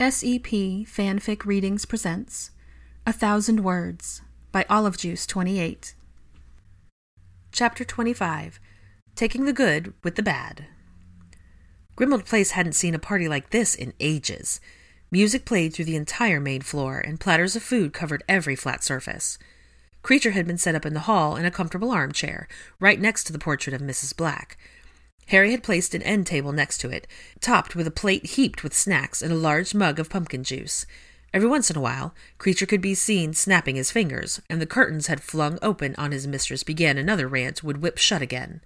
SEP Fanfic Readings presents A Thousand Words by Olive Juice 28. Chapter 25 Taking the Good with the Bad. Grimmauld Place hadn't seen a party like this in ages. Music played through the entire main floor, and platters of food covered every flat surface. Kreacher had been set up in the hall in a comfortable armchair, right next to the portrait of Mrs. Black. Harry had placed an end table next to it, topped with a plate heaped with snacks and a large mug of pumpkin juice. Every once in a while, Kreacher could be seen snapping his fingers, and the curtains had flung open on his mistress began another rant would whip shut again.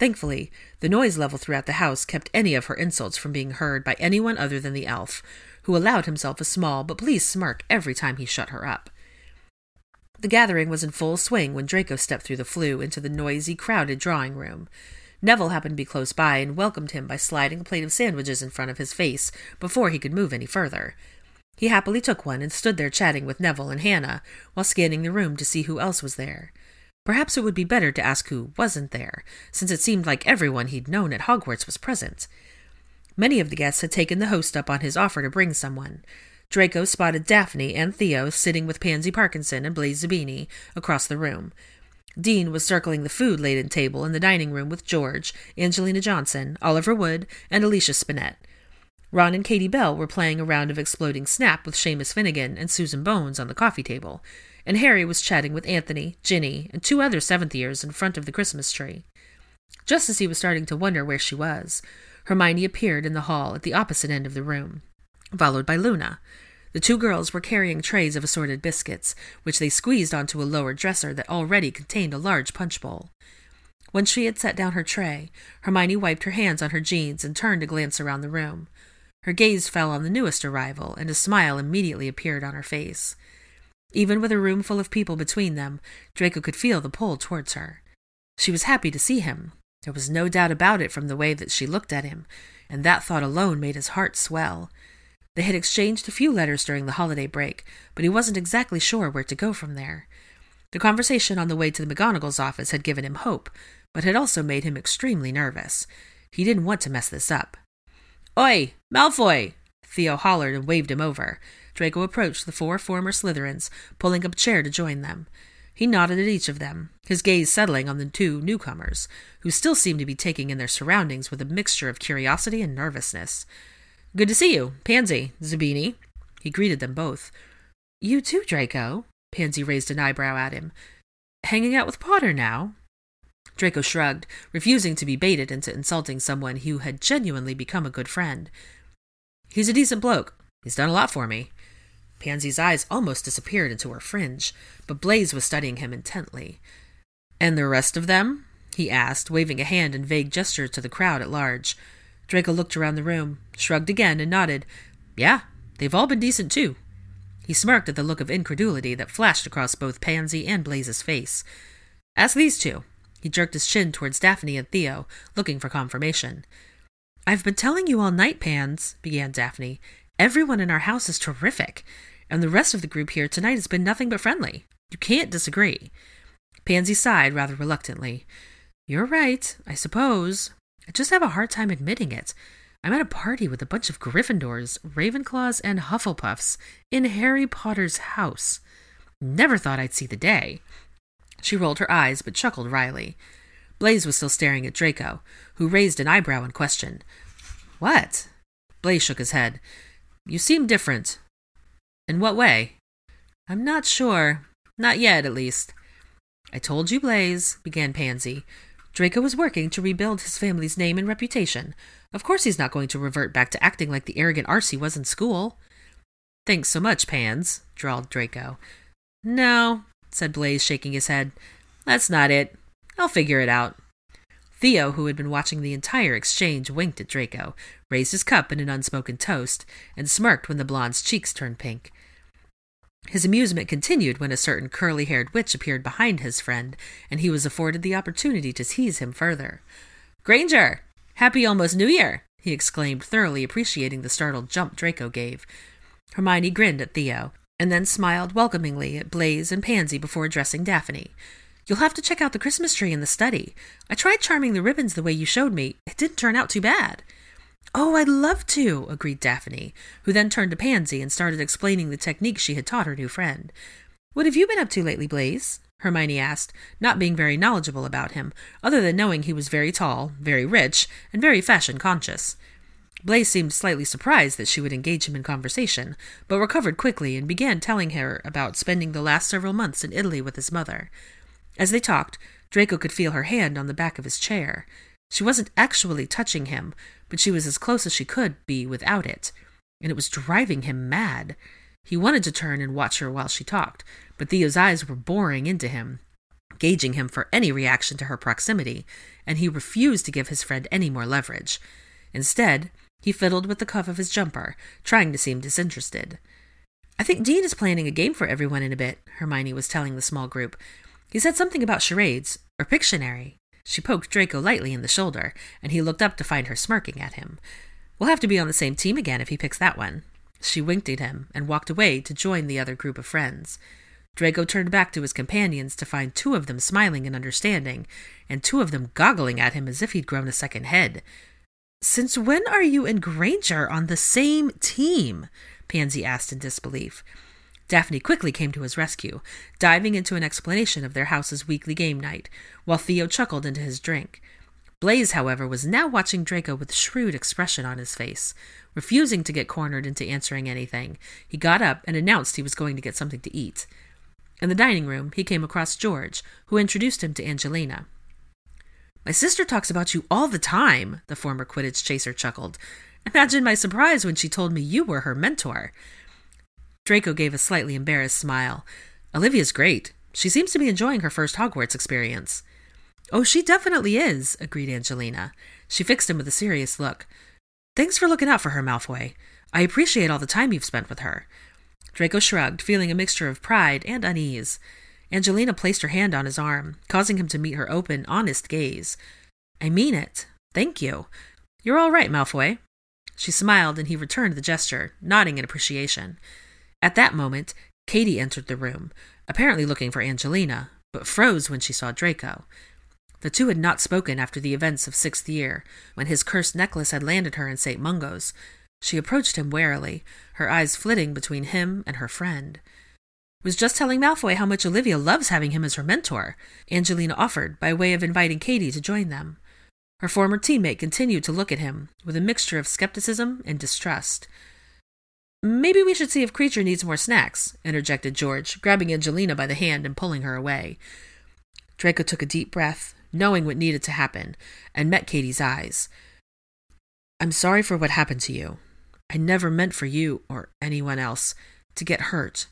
Thankfully, the noise level throughout the house kept any of her insults from being heard by anyone other than the elf, who allowed himself a small but pleased smirk every time he shut her up. The gathering was in full swing when Draco stepped through the Floo into the noisy, crowded drawing room. Neville happened to be close by and welcomed him by sliding a plate of sandwiches in front of his face before he could move any further. He happily took one and stood there chatting with Neville and Hannah while scanning the room to see who else was there. Perhaps it would be better to ask who wasn't there, since it seemed like everyone he'd known at Hogwarts was present. Many of the guests had taken the host up on his offer to bring someone. Draco spotted Daphne and Theo sitting with Pansy Parkinson and Blaise Zabini across the room. Dean was circling the food laden table in the dining room with George, Angelina Johnson, Oliver Wood, and Alicia Spinnet. Ron and Katie Bell were playing a round of exploding snap with Seamus Finnigan and Susan Bones on the coffee table, and Harry was chatting with Anthony, Ginny, and two other seventh years in front of the Christmas tree. Just as he was starting to wonder where she was, Hermione appeared in the hall at the opposite end of the room, followed by Luna. The two girls were carrying trays of assorted biscuits, which they squeezed onto a lower dresser that already contained a large punch bowl. When she had set down her tray, Hermione wiped her hands on her jeans and turned to glance around the room. Her gaze fell on the newest arrival, and a smile immediately appeared on her face. Even with a room full of people between them, Draco could feel the pull towards her. She was happy to see him. There was no doubt about it from the way that she looked at him, and that thought alone made his heart swell. They had exchanged a few letters during the holiday break, but he wasn't exactly sure where to go from there. The conversation on the way to the McGonagall's office had given him hope, but had also made him extremely nervous. He didn't want to mess this up. Oi, Malfoy! Theo hollered and waved him over. Draco approached the four former Slytherins, pulling up a chair to join them. He nodded at each of them, his gaze settling on the two newcomers, who still seemed to be taking in their surroundings with a mixture of curiosity and nervousness. Good to see you, Pansy, Zabini. He greeted them both. You too, Draco. Pansy raised an eyebrow at him. Hanging out with Potter now? Draco shrugged, refusing to be baited into insulting someone who had genuinely become a good friend. He's a decent bloke. He's done a lot for me. Pansy's eyes almost disappeared into her fringe, but Blaise was studying him intently. And the rest of them? he asked, waving a hand in vague gesture to the crowd at large. Draco looked around the room, shrugged again, and nodded. Yeah, they've all been decent too. He smirked at the look of incredulity that flashed across both Pansy and Blaise's face. Ask these two. He jerked his chin towards Daphne and Theo, looking for confirmation. I've been telling you all night, Pans, began Daphne. Everyone in our house is terrific, and the rest of the group here tonight has been nothing but friendly. You can't disagree. Pansy sighed rather reluctantly. You're right, I suppose. I just have a hard time admitting it. I'm at a party with a bunch of Gryffindors, Ravenclaws, and Hufflepuffs in Harry Potter's house. Never thought I'd see the day. She rolled her eyes, but chuckled wryly. Blaise was still staring at Draco, who raised an eyebrow in question. What? Blaise shook his head. You seem different. In what way? I'm not sure. Not yet, at least. I told you, Blaise, began Pansy, Draco was working to rebuild his family's name and reputation. Of course he's not going to revert back to acting like the arrogant arse he was in school. Thanks so much, Pans, drawled Draco. No, said Blaise, shaking his head. That's not it. I'll figure it out. Theo, who had been watching the entire exchange, winked at Draco, raised his cup in an unspoken toast, and smirked when the blonde's cheeks turned pink. His amusement continued when a certain curly haired witch appeared behind his friend, and he was afforded the opportunity to tease him further. Granger! Happy almost New Year! he exclaimed, thoroughly appreciating the startled jump Draco gave. Hermione grinned at Theo, and then smiled welcomingly at Blaise and Pansy before addressing Daphne. You'll have to check out the Christmas tree in the study. I tried charming the ribbons the way you showed me. It didn't turn out too bad. Oh, I'd love to, agreed Daphne, who then turned to Pansy and started explaining the technique she had taught her new friend. What have you been up to lately, Blaise? Hermione asked, not being very knowledgeable about him, other than knowing he was very tall, very rich, and very fashion conscious. Blaise seemed slightly surprised that she would engage him in conversation, but recovered quickly and began telling her about spending the last several months in Italy with his mother. As they talked, Draco could feel her hand on the back of his chair. She wasn't actually touching him, but she was as close as she could be without it, and it was driving him mad. He wanted to turn and watch her while she talked, but Theo's eyes were boring into him, gauging him for any reaction to her proximity, and he refused to give his friend any more leverage. Instead, he fiddled with the cuff of his jumper, trying to seem disinterested. I think Dean is planning a game for everyone in a bit, Hermione was telling the small group. He said something about charades, or Pictionary. She poked Draco lightly in the shoulder, and he looked up to find her smirking at him. We'll have to be on the same team again if he picks that one. She winked at him and walked away to join the other group of friends. Draco turned back to his companions to find two of them smiling and understanding, and two of them goggling at him as if he'd grown a second head. Since when are you and Granger on the same team? Pansy asked in disbelief. Daphne quickly came to his rescue, diving into an explanation of their house's weekly game night, while Theo chuckled into his drink. Blaise, however, was now watching Draco with a shrewd expression on his face. Refusing to get cornered into answering anything, he got up and announced he was going to get something to eat. In the dining room, he came across George, who introduced him to Angelina. My sister talks about you all the time, the former Quidditch chaser chuckled. Imagine my surprise when she told me you were her mentor. Draco gave a slightly embarrassed smile. Olivia's great. She seems to be enjoying her first Hogwarts experience. Oh, she definitely is, agreed Angelina. She fixed him with a serious look. Thanks for looking out for her, Malfoy. I appreciate all the time you've spent with her. Draco shrugged, feeling a mixture of pride and unease. Angelina placed her hand on his arm, causing him to meet her open, honest gaze. I mean it. Thank you. You're all right, Malfoy. She smiled, and he returned the gesture, nodding in appreciation. At that moment, Katie entered the room, apparently looking for Angelina, but froze when she saw Draco. The two had not spoken after the events of sixth year, when his cursed necklace had landed her in St. Mungo's. She approached him warily, her eyes flitting between him and her friend. Was just telling Malfoy how much Olivia loves having him as her mentor, Angelina offered, by way of inviting Katie to join them. Her former teammate continued to look at him, with a mixture of skepticism and distrust. Maybe we should see if Kreacher needs more snacks, interjected George, grabbing Angelina by the hand and pulling her away. Draco took a deep breath, knowing what needed to happen, and met Katie's eyes. I'm sorry for what happened to you. I never meant for you, or anyone else, to get hurt.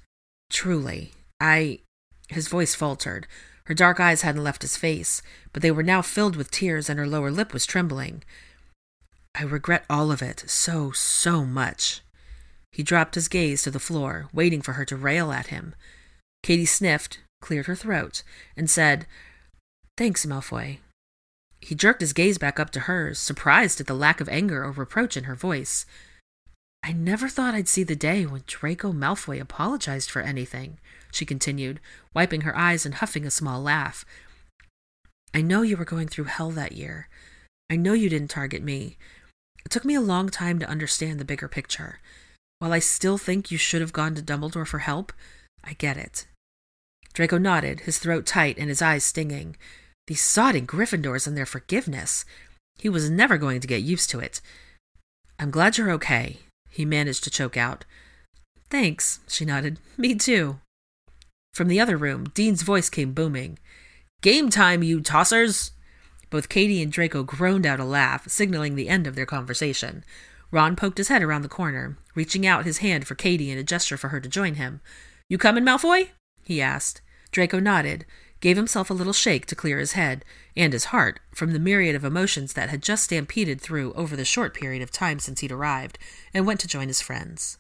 Truly. I. His voice faltered. Her dark eyes hadn't left his face, but they were now filled with tears, and her lower lip was trembling. I regret all of it so, so much. He dropped his gaze to the floor, waiting for her to rail at him. Katie sniffed, cleared her throat, and said, Thanks, Malfoy. He jerked his gaze back up to hers, surprised at the lack of anger or reproach in her voice. I never thought I'd see the day when Draco Malfoy apologized for anything, she continued, wiping her eyes and huffing a small laugh. I know you were going through hell that year. I know you didn't target me. It took me a long time to understand the bigger picture. While I still think you should have gone to Dumbledore for help, I get it. Draco nodded, his throat tight and his eyes stinging. These sodding Gryffindors and their forgiveness. He was never going to get used to it. I'm glad you're okay, he managed to choke out. Thanks, she nodded. Me too. From the other room, Dean's voice came booming. Game time, you tossers! Both Katie and Draco groaned out a laugh, signaling the end of their conversation. Ron poked his head around the corner, reaching out his hand for Katie in a gesture for her to join him. You comin', Malfoy? he asked. Draco nodded, gave himself a little shake to clear his head and his heart from the myriad of emotions that had just stampeded through over the short period of time since he'd arrived, and went to join his friends.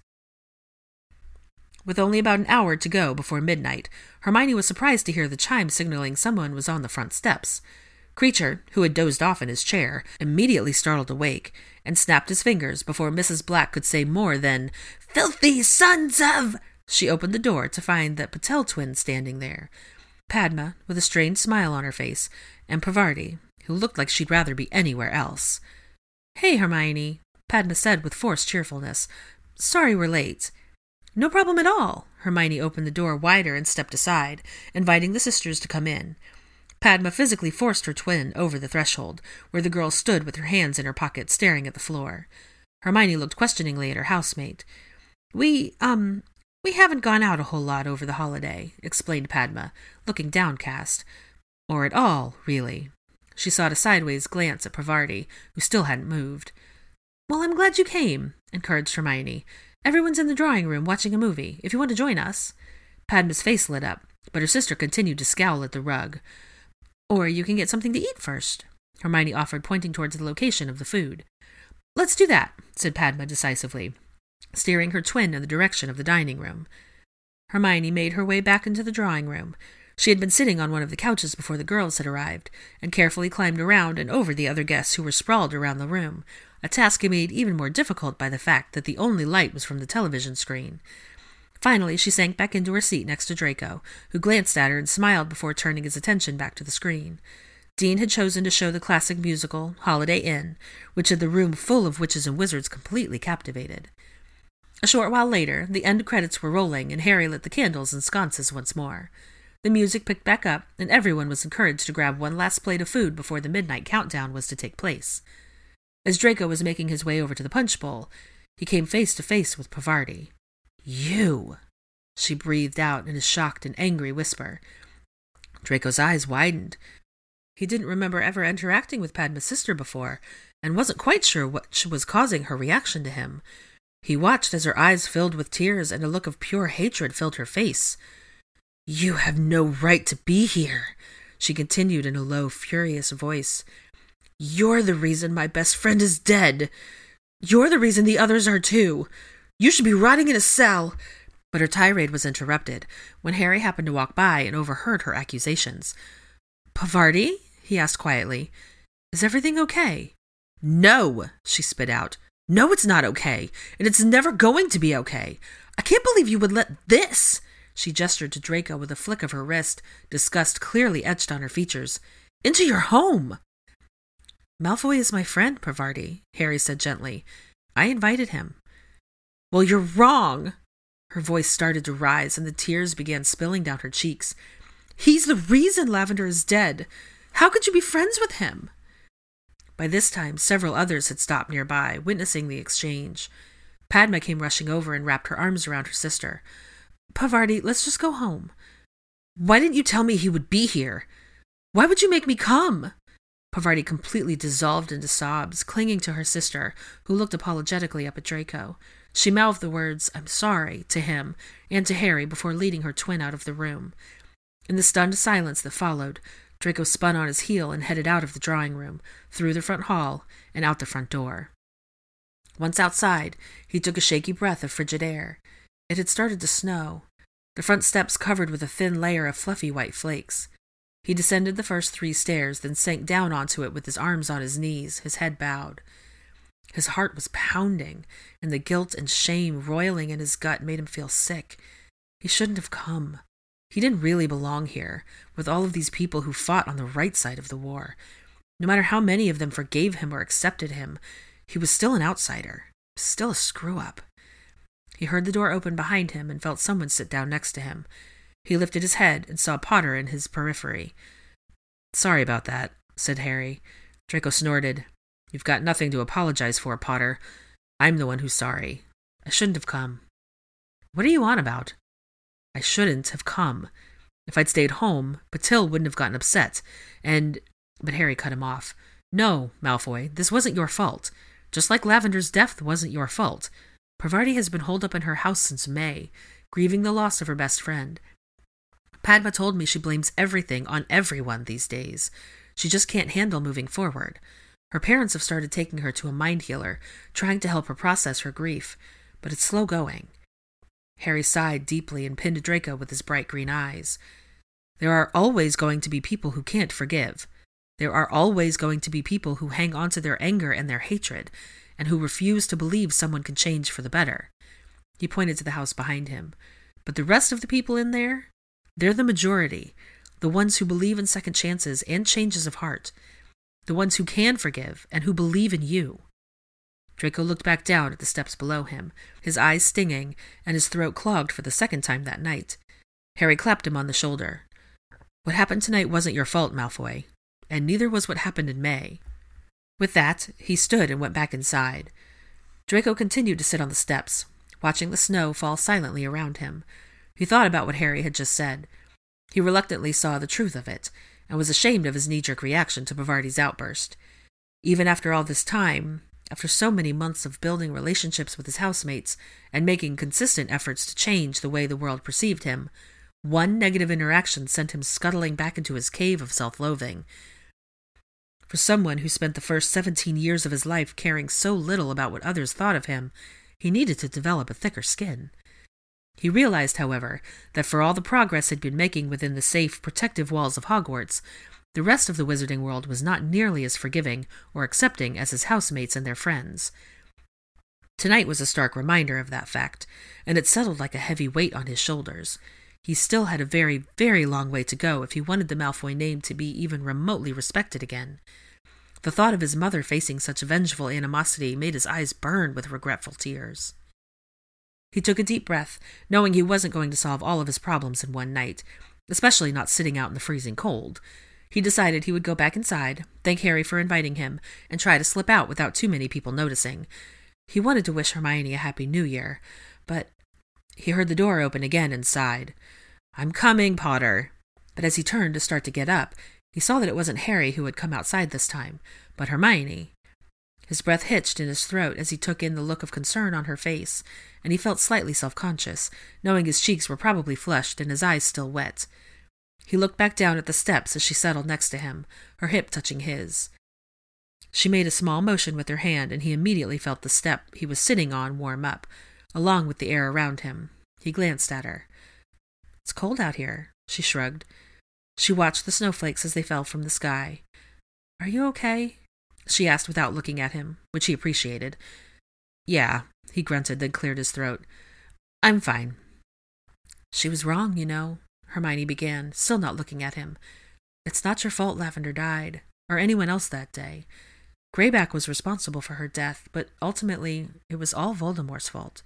With only about an hour to go before midnight, Hermione was surprised to hear the chime signaling someone was on the front steps. Kreacher, who had dozed off in his chair, immediately startled awake and snapped his fingers before Mrs. Black could say more than, Filthy sons of! She opened the door to find the Patil twins standing there Padma, with a strained smile on her face, and Parvati, who looked like she'd rather be anywhere else. Hey, Hermione, Padma said with forced cheerfulness. Sorry we're late. No problem at all. Hermione opened the door wider and stepped aside, inviting the sisters to come in. Padma physically forced her twin over the threshold, where the girl stood with her hands in her pockets, staring at the floor. Hermione looked questioningly at her housemate. We, um, we haven't gone out a whole lot over the holiday, explained Padma, looking downcast. Or at all, really. She sought a sideways glance at Parvati, who still hadn't moved. Well, I'm glad you came, encouraged Hermione. Everyone's in the drawing room watching a movie, if you want to join us. Padma's face lit up, but her sister continued to scowl at the rug. Or you can get something to eat first, Hermione offered, pointing towards the location of the food. Let's do that, said Padma decisively, steering her twin in the direction of the dining room. Hermione made her way back into the drawing room. She had been sitting on one of the couches before the girls had arrived, and carefully climbed around and over the other guests who were sprawled around the room, a task made even more difficult by the fact that the only light was from the television screen. Finally, she sank back into her seat next to Draco, who glanced at her and smiled before turning his attention back to the screen. Dean had chosen to show the classic musical, Holiday Inn, which had the room full of witches and wizards completely captivated. A short while later, the end credits were rolling, and Harry lit the candles and sconces once more. The music picked back up, and everyone was encouraged to grab one last plate of food before the midnight countdown was to take place. As Draco was making his way over to the punch bowl, he came face to face with Parvati. You! She breathed out in a shocked and angry whisper. Draco's eyes widened. He didn't remember ever interacting with Padma's sister before, and wasn't quite sure what was causing her reaction to him. He watched as her eyes filled with tears and a look of pure hatred filled her face. You have no right to be here, she continued in a low, furious voice. You're the reason my best friend is dead. You're the reason the others are too. You should be rotting in a cell. But her tirade was interrupted when Harry happened to walk by and overheard her accusations. Parvati? he asked quietly. Is everything okay? No, she spit out. No, it's not okay, and it's never going to be okay. I can't believe you would let this. She gestured to Draco with a flick of her wrist, disgust clearly etched on her features. Into your home! Malfoy is my friend, Parvati, Harry said gently. I invited him. Well, you're wrong! Her voice started to rise, and the tears began spilling down her cheeks. He's the reason Lavender is dead. How could you be friends with him? By this time, several others had stopped nearby, witnessing the exchange. Padma came rushing over and wrapped her arms around her sister. Parvati, let's just go home. Why didn't you tell me he would be here? Why would you make me come? Parvati completely dissolved into sobs, clinging to her sister, who looked apologetically up at Draco. She mouthed the words, I'm sorry, to him and to Harry before leading her twin out of the room. In the stunned silence that followed, Draco spun on his heel and headed out of the drawing room, through the front hall, and out the front door. Once outside, he took a shaky breath of frigid air. It had started to snow, the front steps covered with a thin layer of fluffy white flakes. He descended the first three stairs, then sank down onto it with his arms on his knees, his head bowed. His heart was pounding, and the guilt and shame roiling in his gut made him feel sick. He shouldn't have come. He didn't really belong here, with all of these people who fought on the right side of the war. No matter how many of them forgave him or accepted him, he was still an outsider, still a screw up. He heard the door open behind him and felt someone sit down next to him. He lifted his head and saw Potter in his periphery. Sorry about that, said Harry. Draco snorted. You've got nothing to apologize for, Potter. I'm the one who's sorry. I shouldn't have come. What are you on about? I shouldn't have come. If I'd stayed home, Patil wouldn't have gotten upset, and. But Harry cut him off. No, Malfoy, this wasn't your fault. Just like Lavender's death wasn't your fault. Parvati has been holed up in her house since May, grieving the loss of her best friend. Padma told me she blames everything on everyone these days. She just can't handle moving forward. Her parents have started taking her to a mind healer, trying to help her process her grief, but it's slow going. Harry sighed deeply and pinned Draco with his bright green eyes. There are always going to be people who can't forgive. There are always going to be people who hang on to their anger and their hatred, and who refuse to believe someone can change for the better. He pointed to the house behind him. But the rest of the people in there, they're the majority, the ones who believe in second chances and changes of heart, the ones who can forgive and who believe in you. Draco looked back down at the steps below him, his eyes stinging and his throat clogged for the second time that night. Harry clapped him on the shoulder. What happened tonight wasn't your fault, Malfoy, and neither was what happened in May. With that, he stood and went back inside. Draco continued to sit on the steps, watching the snow fall silently around him. He thought about what Harry had just said. He reluctantly saw the truth of it, and was ashamed of his knee jerk reaction to Parvati's outburst. Even after all this time, after so many months of building relationships with his housemates and making consistent efforts to change the way the world perceived him, one negative interaction sent him scuttling back into his cave of self loathing. For someone who spent the first seventeen years of his life caring so little about what others thought of him, he needed to develop a thicker skin. He realized, however, that for all the progress he'd been making within the safe, protective walls of Hogwarts, the rest of the wizarding world was not nearly as forgiving or accepting as his housemates and their friends. Tonight was a stark reminder of that fact, and it settled like a heavy weight on his shoulders. He still had a very, very long way to go if he wanted the Malfoy name to be even remotely respected again. The thought of his mother facing such vengeful animosity made his eyes burn with regretful tears. He took a deep breath, knowing he wasn't going to solve all of his problems in one night, especially not sitting out in the freezing cold. He decided he would go back inside, thank Harry for inviting him, and try to slip out without too many people noticing. He wanted to wish Hermione a happy new year, but he heard the door open again and sighed. I'm coming, Potter. But as he turned to start to get up, he saw that it wasn't Harry who had come outside this time, but Hermione. His breath hitched in his throat as he took in the look of concern on her face, and he felt slightly self conscious, knowing his cheeks were probably flushed and his eyes still wet. He looked back down at the steps as she settled next to him, her hip touching his. She made a small motion with her hand, and he immediately felt the step he was sitting on warm up, along with the air around him. He glanced at her. It's cold out here, she shrugged. She watched the snowflakes as they fell from the sky. Are you okay? She asked without looking at him, which he appreciated. Yeah, he grunted, then cleared his throat. I'm fine. She was wrong, you know, Hermione began, still not looking at him. It's not your fault Lavender died, or anyone else that day. Greyback was responsible for her death, but ultimately it was all Voldemort's fault.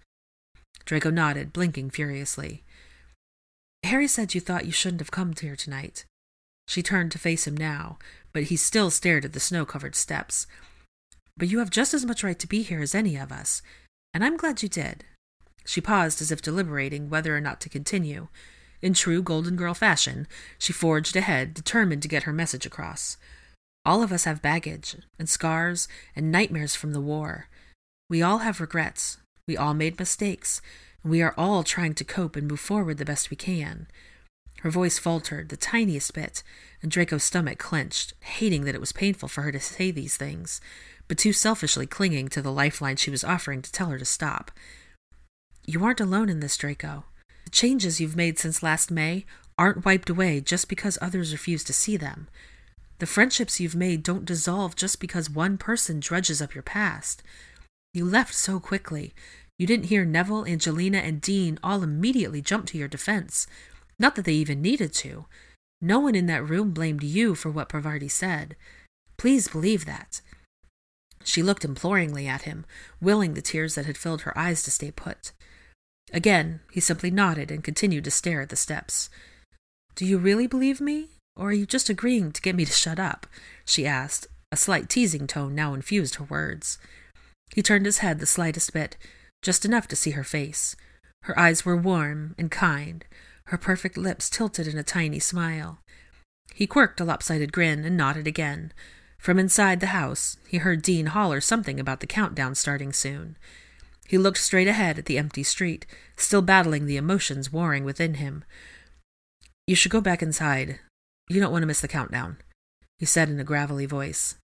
Draco nodded, blinking furiously. Harry said you thought you shouldn't have come here tonight. She turned to face him now, but he still stared at the snow covered steps. But you have just as much right to be here as any of us, and I'm glad you did. She paused as if deliberating whether or not to continue. In true Golden Girl fashion, she forged ahead, determined to get her message across. All of us have baggage, and scars, and nightmares from the war. We all have regrets. We all made mistakes. And we are all trying to cope and move forward the best we can. Her voice faltered the tiniest bit, and Draco's stomach clenched, hating that it was painful for her to say these things, but too selfishly clinging to the lifeline she was offering to tell her to stop. You aren't alone in this, Draco. The changes you've made since last May aren't wiped away just because others refuse to see them. The friendships you've made don't dissolve just because one person drudges up your past. You left so quickly. You didn't hear Neville, Angelina, and Dean all immediately jump to your defense. Not that they even needed to. No one in that room blamed you for what Parvati said. Please believe that. She looked imploringly at him, willing the tears that had filled her eyes to stay put. Again, he simply nodded and continued to stare at the steps. Do you really believe me, or are you just agreeing to get me to shut up? she asked. A slight teasing tone now infused her words. He turned his head the slightest bit, just enough to see her face. Her eyes were warm and kind, her perfect lips tilted in a tiny smile. He quirked a lopsided grin and nodded again. From inside the house, he heard Dean holler something about the countdown starting soon. He looked straight ahead at the empty street, still battling the emotions warring within him. You should go back inside. You don't want to miss the countdown, he said in a gravelly voice.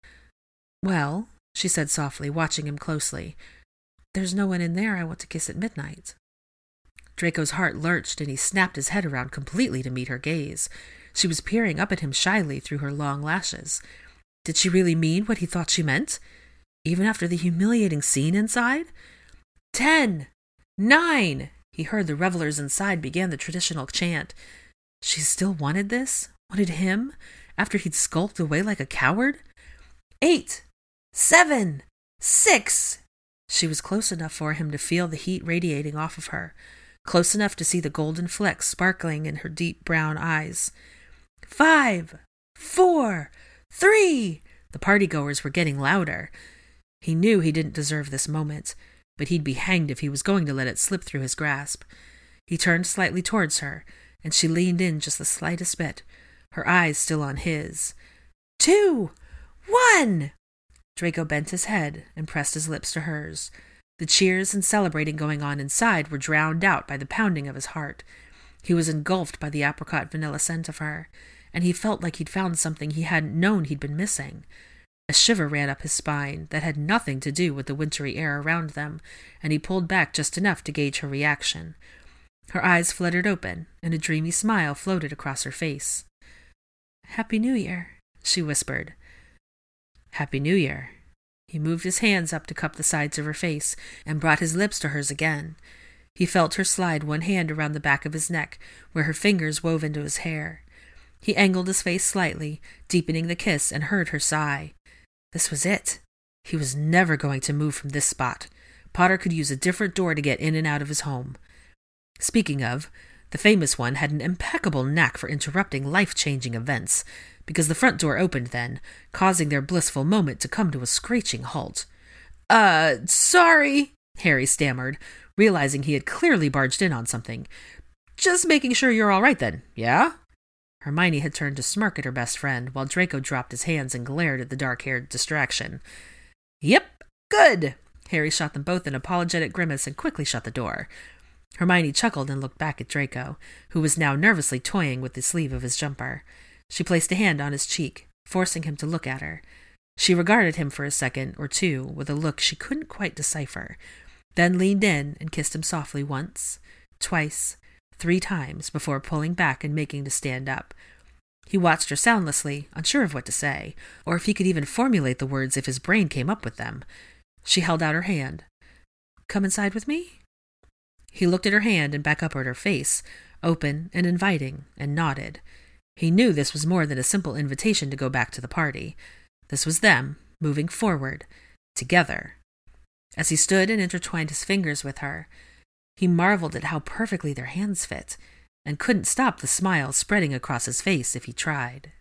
Well, she said softly, watching him closely, there's no one in there I want to kiss at midnight. Draco's heart lurched, and he snapped his head around completely to meet her gaze. She was peering up at him shyly through her long lashes. Did she really mean what he thought she meant? Even after the humiliating scene inside? Ten! Nine! He heard the revelers inside begin the traditional chant. She still wanted this? Wanted him? After he'd skulked away like a coward? Eight! Seven! Six! She was close enough for him to feel the heat radiating off of her, close enough to see the golden flecks sparkling in her deep brown eyes. Five, four, three! The partygoers were getting louder. He knew he didn't deserve this moment, but he'd be hanged if he was going to let it slip through his grasp. He turned slightly towards her, and she leaned in just the slightest bit, her eyes still on his. Two! One! Draco bent his head and pressed his lips to hers. The cheers and celebrating going on inside were drowned out by the pounding of his heart. He was engulfed by the apricot vanilla scent of her, and he felt like he'd found something he hadn't known he'd been missing. A shiver ran up his spine that had nothing to do with the wintry air around them, and he pulled back just enough to gauge her reaction. Her eyes fluttered open, and a dreamy smile floated across her face. Happy New Year, she whispered. Happy New Year. He moved his hands up to cup the sides of her face and brought his lips to hers again. He felt her slide one hand around the back of his neck, where her fingers wove into his hair. He angled his face slightly, deepening the kiss, and heard her sigh. This was it. He was never going to move from this spot. Potter could use a different door to get in and out of his home. Speaking of, the famous one had an impeccable knack for interrupting life changing events, because the front door opened then, causing their blissful moment to come to a screeching halt. Uh, sorry, Harry stammered, realizing he had clearly barged in on something. Just making sure you're all right then, yeah? Hermione had turned to smirk at her best friend, while Draco dropped his hands and glared at the dark haired distraction. Yep, good! Harry shot them both an apologetic grimace and quickly shut the door. Hermione chuckled and looked back at Draco, who was now nervously toying with the sleeve of his jumper. She placed a hand on his cheek, forcing him to look at her. She regarded him for a second or two with a look she couldn't quite decipher, then leaned in and kissed him softly once, twice, three times before pulling back and making to stand up. He watched her soundlessly, unsure of what to say, or if he could even formulate the words if his brain came up with them. She held out her hand. Come inside with me? He looked at her hand and back up at her face, open and inviting, and nodded. He knew this was more than a simple invitation to go back to the party. This was them, moving forward, together. As he stood and intertwined his fingers with her, he marveled at how perfectly their hands fit, and couldn't stop the smile spreading across his face if he tried.